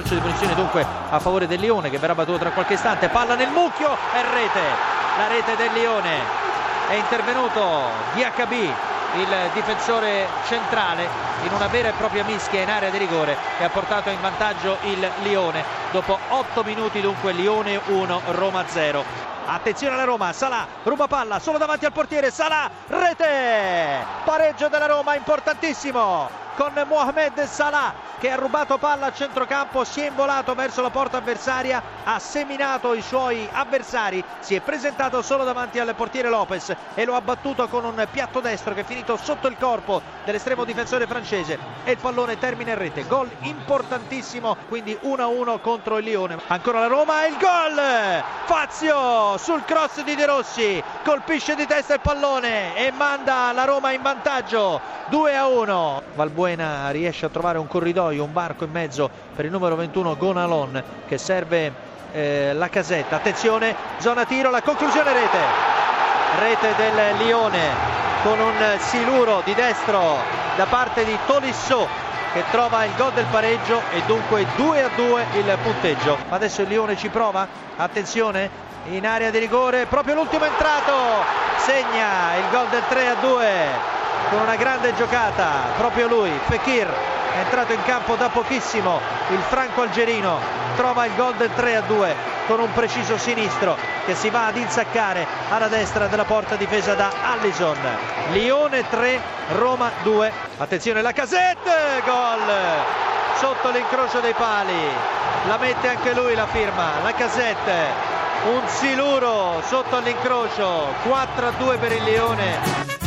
calcio di punizione dunque a favore del Lione che verrà battuto tra qualche istante, palla nel mucchio e rete, la rete del Lione, è intervenuto DHB, il difensore centrale in una vera e propria mischia in area di rigore e ha portato in vantaggio il Lione. Dopo 8 minuti dunque Lione 1 Roma 0 Attenzione alla Roma, Salà ruba palla solo davanti al portiere, Salà rete! Pareggio della Roma importantissimo con Mohamed Salah che ha rubato palla a centrocampo, si è involato verso la porta avversaria, ha seminato i suoi avversari, si è presentato solo davanti al portiere Lopez e lo ha battuto con un piatto destro che è finito sotto il corpo dell'estremo difensore francese e il pallone termina in rete. Gol importantissimo, quindi 1-1 contro il Lione. Ancora la Roma e il gol! Fazio sul cross di De Rossi, colpisce di testa il pallone e manda la Roma in vantaggio. 2 a 1 Valbuena riesce a trovare un corridoio un varco in mezzo per il numero 21 Gonalon che serve eh, la casetta. Attenzione zona tiro la conclusione rete. Rete del Lione con un siluro di destro da parte di Tolisso che trova il gol del pareggio e dunque 2 a 2 il punteggio. Adesso il Lione ci prova? Attenzione in area di rigore proprio l'ultimo entrato. Segna il gol del 3 a 2 con una grande giocata, proprio lui, Fekir, è entrato in campo da pochissimo, il franco algerino trova il gol del 3 a 2 con un preciso sinistro che si va ad insaccare alla destra della porta difesa da Allison. Lione 3, Roma 2. Attenzione la casette, gol sotto l'incrocio dei pali. La mette anche lui la firma, la casette. Un siluro sotto all'incrocio, 4 a 2 per il Lione.